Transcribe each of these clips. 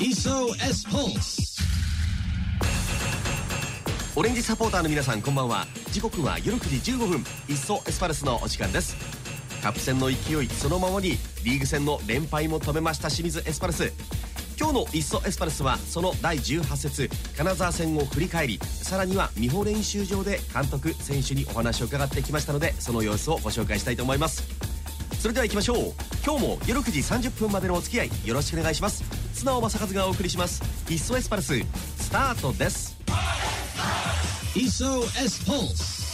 SOS Pulse. オレンジサポーターの皆さんこんばんは。時刻は夜9時15分。いっそエスパルスのお時間です。カップ戦の勢いそのままにリーグ戦の連敗も止めました清水エスパルス。今日の「いっそエスパルス」はその第18節金沢戦を振り返りさらには美穂練習場で監督選手にお話を伺ってきましたのでその様子をご紹介したいと思います。それでは行きましょう。今日も夜9時30分までのお付き合いよろしくお願いします。素直正和がお送りします「いっそエスパルス」スタートです「いっそエスパルス」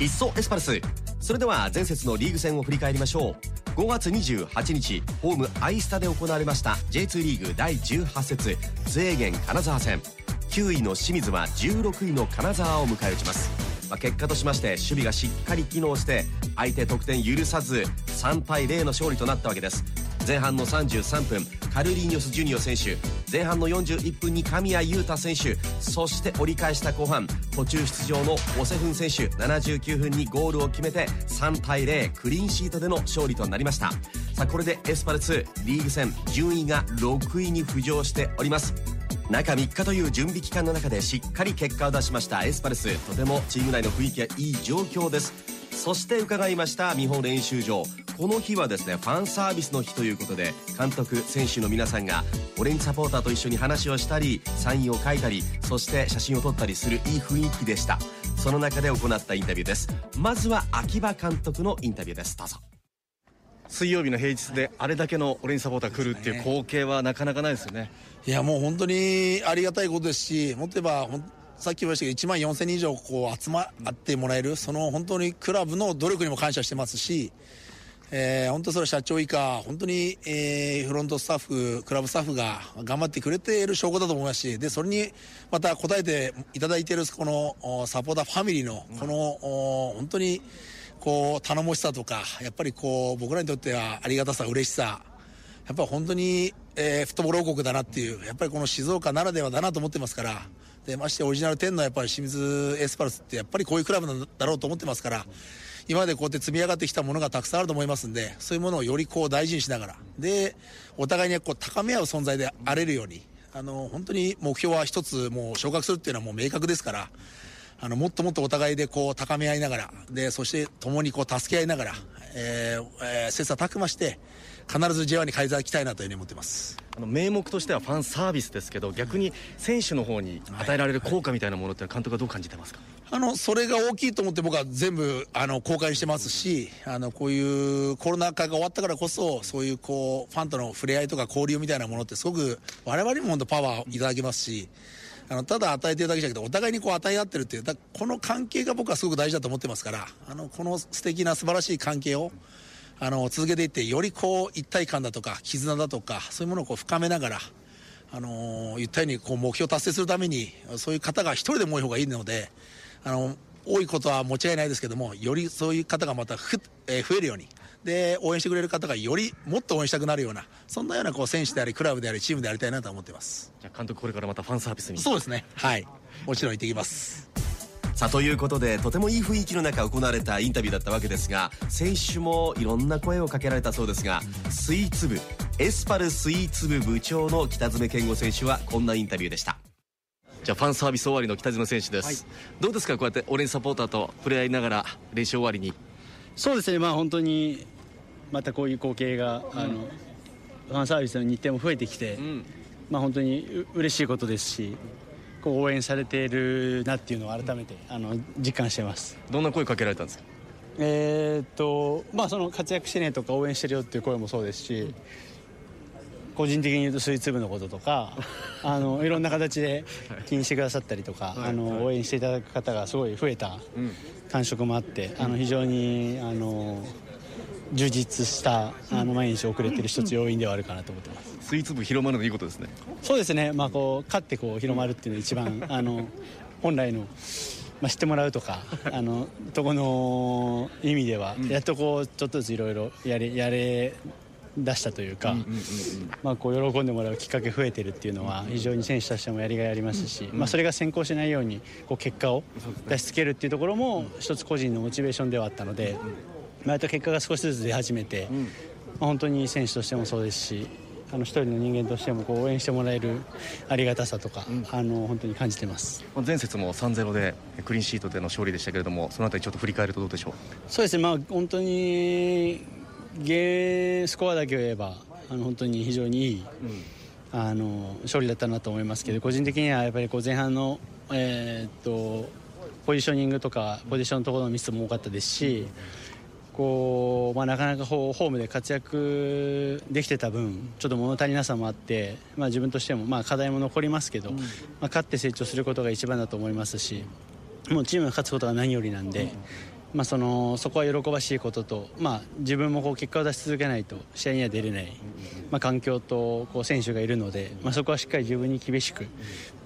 いっそエスパルスそれでは前節のリーグ戦を振り返りましょう。5月28日ホームアイスタで行われました J2 リーグ第18節津エーゲン金沢戦。9位の清水は16位の金沢を迎え撃ちます。まあ、結果としまして守備がしっかり機能して相手得点許さず3対0の勝利となったわけです。前半の33分カルリーニョス・ジュニオ選手前半の41分に神谷裕太選手そして折り返した後半途中出場のオセフン選手79分にゴールを決めて3対0クリーンシートでの勝利となりました。さあこれでエスパル2リーグ戦順位が6位に浮上しております。中3日という準備期間の中でしっかり結果を出しましたエスパルスとてもチーム内の雰囲気がいい状況です。そして伺いました見本練習場。この日はですねファンサービスの日ということで監督選手の皆さんがオレンジサポーターと一緒に話をしたりサインを書いたりそして写真を撮ったりするいい雰囲気でした。その中で行ったインタビューです。まずは秋葉監督のインタビューです。どうぞ。水曜日の平日であれだけのオレンジサポーター来るっていう光景はなかなかないですよね。いやもう本当にありがたいことですしもっと言えばさっき言いましたけど1万4000人以上こう集まってもらえるその本当にクラブの努力にも感謝してますし、えー、本当それは社長以下本当に、えー、フロントスタッフクラブスタッフが頑張ってくれている証拠だと思いますしでそれにまた応えていただいているこのサポーターファミリーのこの、本当にこう頼もしさとかやっぱりこう僕らにとってはありがたさ嬉しさやっぱり本当に、えー、フットボール王国だなっていうやっぱりこの静岡ならではだなと思ってますからでましてオリジナル10のやっぱり清水エスパルスってやっぱりこういうクラブなんだろうと思ってますから今までこうやって積み上がってきたものがたくさんあると思いますんでそういうものをよりこう大事にしながらでお互いにこう高め合う存在であれるようにあの本当に目標は一つもう昇格するっていうのはもう明確ですからあのもっともっとお互いでこう高め合いながらでそして共にこう助け合いながら、えーえー、切磋琢磨して必ず J1 に返り咲きたいなというふうに思ってます。あの名目としてはファンサービスですけど逆に選手の方に与えられる効果みたいなものって監督はどう感じてますか、あのそれが大きいと思って僕は全部あの公開してますしあのこういうコロナ禍が終わったからこそそういうこうファンとの触れ合いとか交流みたいなものってすごく我々にも本当パワーをいただきますしあのただ与えてるだけじゃなくてお互いにこう与え合ってるっていうこの関係が僕はすごく大事だと思ってますからあのこの素敵な素晴らしい関係をあの続けていってよりこう一体感だとか絆だとかそういうものをこう深めながらあの言ったようにこう目標達成するためにそういう方が一人でも多い方がいいのであの多いことは間違いないですけどもよりそういう方がまたふ、えー、増えるようにで応援してくれる方がよりもっと応援したくなるようなそんなようなこう選手でありクラブでありチームでありたいなと思ってます。じゃ監督これからまたファンサービスに。そうですね。はい。もちろん行ってきますさあということでとてもいい雰囲気の中行われたインタビューだったわけですが選手もいろんな声をかけられたそうですがスイーツ部エスパルスイーツ部部長の北爪健吾選手はこんなインタビューでした。じゃあファンサービス終わりの北島選手です、はい、どうですか？こうやってオレンジサポーターと触れ合いながら練習終わりに。そうですね。まあ本当にまたこういう光景が、うん、あのファンサービスの日程も増えてきて、うん、まあ本当に嬉しいことですしこう応援されているなっていうのを改めてあの実感してます。どんな声かけられたんですか？えー、っとまあその活躍してねとか応援してるよっていう声もそうですし個人的に言うとスイーツ部のこととか あのいろんな形で気にしてくださったりとか、はい、あの応援していただく方がすごい増えた感触もあって、あの非常にあの充実したあの毎日遅れてる一つ要因ではあるかなと思ってます。スイーツ部広まるのいいことですね。そうですね。まあこう勝ってこう広まるっていうのが一番 あの本来のまあ、知ってもらうとかあのとこの意味では、やっとこうちょっとずついろいろやれやれ出したというか、まあ、こう喜んでもらうきっかけ増えてるっていうのは非常に選手としてもやりがいありますし、まあ、それが先行しないようにこう結果を出しつけるっていうところも一つ個人のモチベーションではあったので、まあ、結果が少しずつ出始めて、まあ、本当に選手としてもそうですしあの一人の人間としてもこう応援してもらえるありがたさとか、あの本当に感じてます。前節も3-0でクリーンシートでの勝利でしたけれどもそのあたりちょっと振り返るとどうでしょう？そうですね、まあ、本当にゲースコアだけを言えばあの本当に非常にいい、あの勝利だったなと思いますけど個人的にはやっぱりこう前半の、えーっとポジショニングとかポジションのところのミスも多かったですし、こうまあ、なかなかホームで活躍できてた分ちょっと物足りなさもあって、まあ、自分としてもまあ課題も残りますけど、まあ、勝って成長することが一番だと思いますしもうチームが勝つことが何よりなんで、まあ、そのそこは喜ばしいことと、まあ、自分もこう結果を出し続けないと試合には出れない、まあ、環境とこう選手がいるので、まあ、そこはしっかり自分に厳しく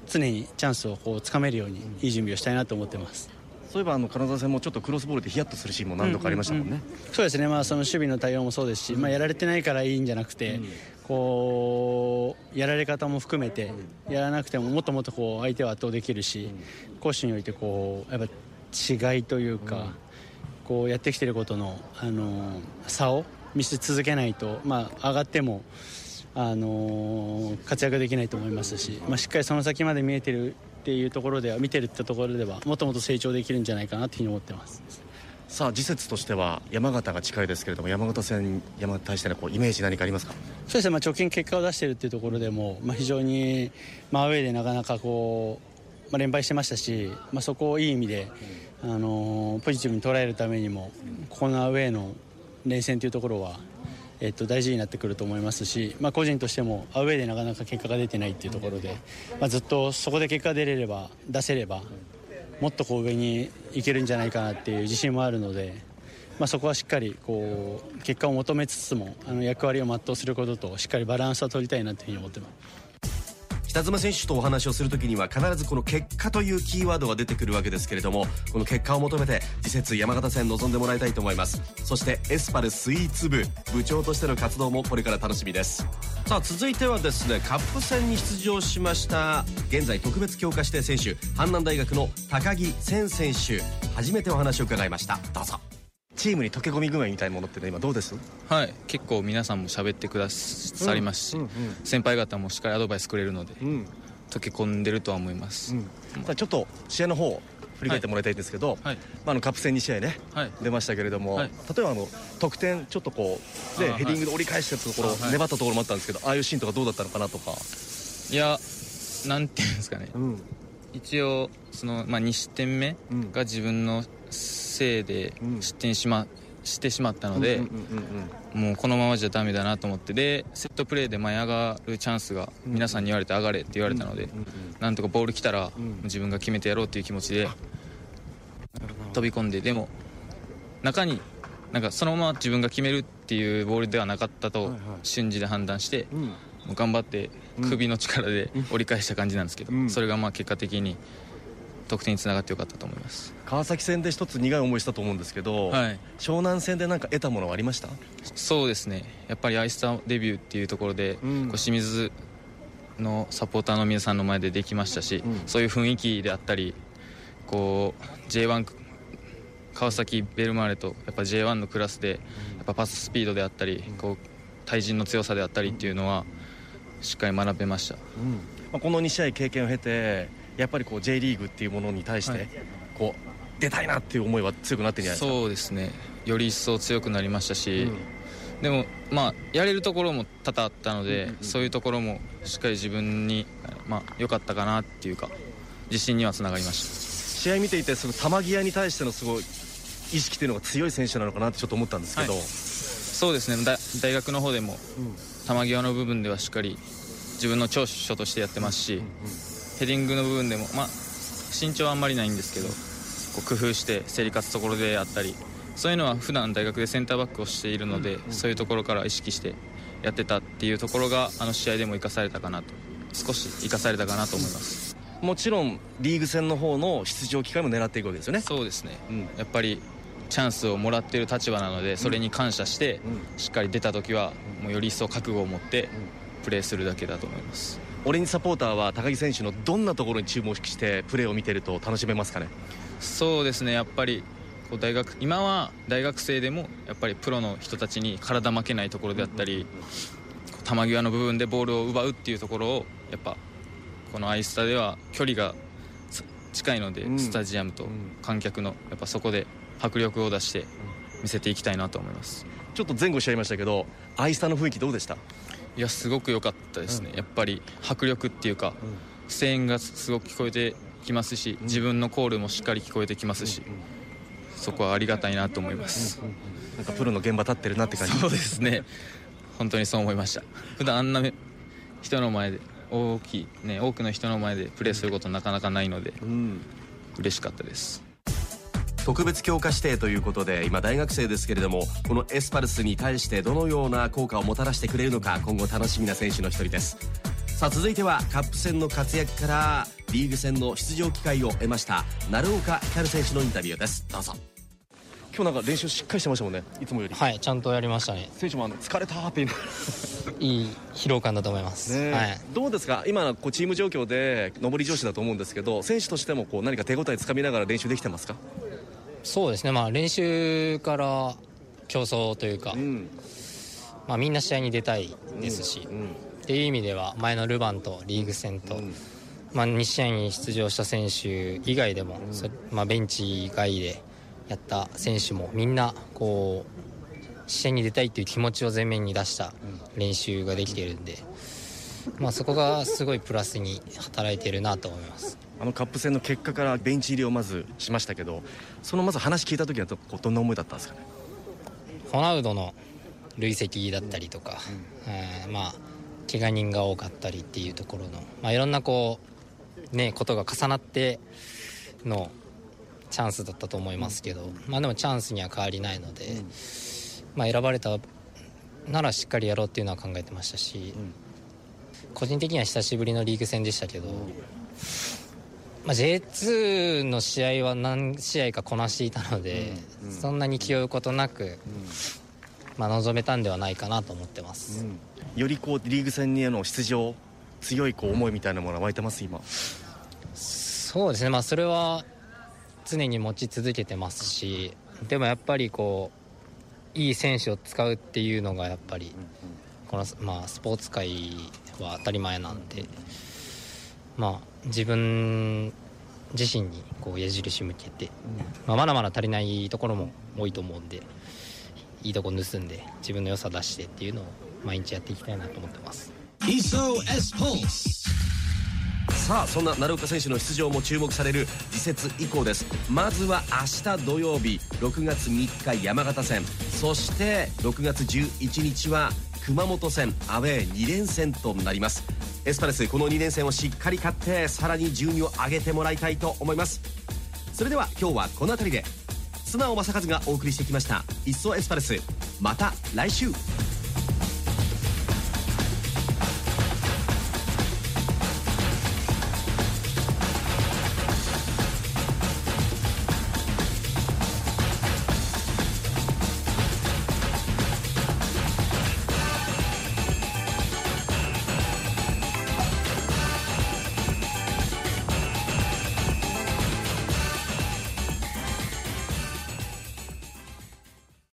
常にチャンスをこうつかめるようにいい準備をしたいなと思ってます。そういえばあの金沢戦もちょっとクロスボールでヒヤッとするシーンも何度かありましたもんね、そうですね、まあ、その守備の対応もそうですし、まあ、やられてないからいいんじゃなくて、こうやられ方も含めて、やらなくてももっともっとこう相手を圧倒できるし、攻守においてこうやっぱ違いというか、こうやってきていることの、あの差を見せ続けないと、まあ、上がっても。あの活躍できないと思いますし、まあ、しっかりその先まで見えてるっていうところでは見てるってところではもっともっと成長できるんじゃないかなというふうに思ってます。さあ次節としては山形が近いですけれども山形戦山形に対してのこうイメージ何かありますか？そうですね、まあ、直近結果を出しているっていうところでも、まあ、非常に、まあ、アウェーでなかなかこう、まあ、連敗してましたし、まあ、そこをいい意味で、あのーポジティブに捉えるためにもここのアウェーの連戦というところは、えっと、大事になってくると思いますし、まあ、個人としてもアウェーでなかなか結果が出てないっていうところで、まあ、ずっとそこで結果が出れれば出せればもっとこう上に行けるんじゃないかなっていう自信もあるので。まあ、そこはしっかりこう結果を求めつつもあの役割を全うすることとしっかりバランスは取りたいなというふうに思ってます。北妻選手とお話をするときには必ずこの結果というキーワードが出てくるわけですけれどもこの結果を求めて次節山形戦臨んでもらいたいと思います。そしてエスパルスイーツ部部長としての活動もこれから楽しみです。さあ続いてはですねカップ戦に出場しました現在特別強化指定選手阪南大学の高木千選手。初めてお話を伺いました。どうぞ。チームに溶け込み具合みたいなものってね今どうです？はい。結構皆さんも喋ってくださりますし、先輩方もしっかりアドバイスくれるので、溶け込んでるとは思います、さあちょっと試合の方振り返ってもらいたいんですけど、はい。まあ、あのカップ戦2試合ね、はい。出ましたけれども、はい。例えばあの得点ちょっとこうであーヘディングで折り返したところ、粘ったところもあったんですけどああいうシーンとかどうだったのかなとか、いやなんていうんですかね、ん。一応その、まあ、2失点目うん。が自分のせいでうん失点しましてしまったので、もうこのままじゃダメだなと思って。でセットプレーで前上がるチャンスが皆さんに言われて上がれって言われたので、なんとかボール来たら自分が決めてやろうっていう気持ちで飛び込んででも中になんかそのまま自分が決めるっていうボールではなかったと瞬時で判断して、もう頑張って首の力で折り返した感じなんですけど、それがまあ結果的に得点につながってよかったと思います。川崎戦で一つ苦い思いしたと思うんですけど、はい。湘南戦で何か得たものはありました？そうですね。やっぱりアイスターデビューっていうところで、こう清水のサポーターの皆さんの前でできましたし、そういう雰囲気であったりこう J1 川崎ベルマーレとやっぱ J1 のクラスでやっぱパススピードであったり、こう対人の強さであったりっていうのはしっかり学べました、まあ、この2試合経験を経てやっぱりこう J リーグっていうものに対して、はい。こう出たいなっていう思いは強くなってるんじゃないですか？そうですね。より一層強くなりましたし、でもまあやれるところも多々あったので、そういうところもしっかり自分にまあ良かったかなっていうか自信にはつながりました。試合見ていてその球際に対してのすごい意識っていうのが強い選手なのかなってちょっと思ったんですけど、はい。そうですね。だ大学の方でも球際の部分ではしっかり自分の長所としてやってますし、ヘディングの部分でもまあ身長はあんまりないんですけどこう工夫して競り勝つところであったりそういうのは普段大学でセンターバックをしているので、そういうところから意識してやってたっていうところがあの試合でも生かされたかなと。少し生かされたかなと思います。もちろんリーグ戦の方の出場機会も狙っていくわけですよね。そうですね、うん。やっぱりチャンスをもらってる立場なのでそれに感謝してしっかり出た時はもうより一層覚悟を持ってプレーするだけだと思いますオレンジサポーターは高木選手のどんなところに注目してプレーを見てると楽しめますかね？そうですねやっぱりこう大学今は大学生でもやっぱりプロの人たちに体負けないところであったり球際の部分でボールを奪うっていうところをやっぱこのアイスタでは距離がつ近いので、うん。スタジアムと観客のやっぱそこで迫力を出して見せていきたいなと思います。ちょっと前後しちゃいましたけどアイスタの雰囲気どうでした？いやすごく良かったですね、やっぱり迫力っていうか、声援がすごく聞こえてきますし自分のコールもしっかり聞こえてきますし、そこはありがたいなと思います、なんかプロの現場立ってるなって感じ。そうですね。本当にそう思いました。普段あんなめ人の前で大きいね多くの人の前でプレーすることなかなかないのでうん。嬉しかったです特別強化指定ということで今大学生ですけれどもこのエスパルスに対してどのような効果をもたらしてくれるのか今後楽しみな選手の一人です。さあ続いてはカップ戦の活躍からリーグ戦の出場機会を得ました鳴岡光選手のインタビューです。どうぞ。今日なんか練習しっかりしてましたもんねいつもより、はい、ちゃんとやりましたね。選手もあの疲れたーって言いながいい疲労感だと思います。らね、はい。どうですか？今こうチーム状況で上り調子だと思うんですけど選手としてもこう何か手応えつかみながら練習できてますか？そうですね。まあ練習から競争というか、うん。まあみんな試合に出たいですし、うん。っていう意味では前のルヴァンとリーグ戦と、まあ2試合に出場した選手以外でも、そまあベンチ外でやった選手もみんなこう試合に出たいっていう気持ちを前面に出した練習ができているんで、まあそこがすごいプラスに働いているなと思います。あのカップ戦の結果からベンチ入りをまずしましたけどそのまず話聞いた時はどんな思いだったんですかね？ホナウドの累積だったりとか、えーまあ怪我人が多かったりっていうところの、まあ、いろんなこうねことが重なってのチャンスだったと思いますけど、まあでもチャンスには変わりないので、まあ選ばれたならしっかりやろうっていうのは考えてましたし、個人的には久しぶりのリーグ戦でしたけど、まあ、J2 の試合は何試合かこなしていたので、そんなに気負うことなく、まあ、臨めたんではないかなと思ってます、よりこうリーグ戦にへの出場強いこう思いみたいなものが湧いてます今？そうですね。まあそれは常に持ち続けてますしでもやっぱりこういい選手を使うっていうのがやっぱりこの、まあ、スポーツ界は当たり前なんでまあ自分自身にこう矢印向けて、まあ、まだまだ足りないところも多いと思うんでいいとこ盗んで自分の良さ出してっていうのを毎日やっていきたいなと思ってます。さあそんな鳴岡選手の出場も注目される次節以降です。まずは明日土曜日6月3日山形戦。そして6月11日は熊本戦アウェー2連戦となりますエスパルスこの2連戦をしっかり勝ってさらに順位を上げてもらいたいと思います。それでは今日はこの辺りで素直正和がお送りしてきました「いっそエスパルス」また来週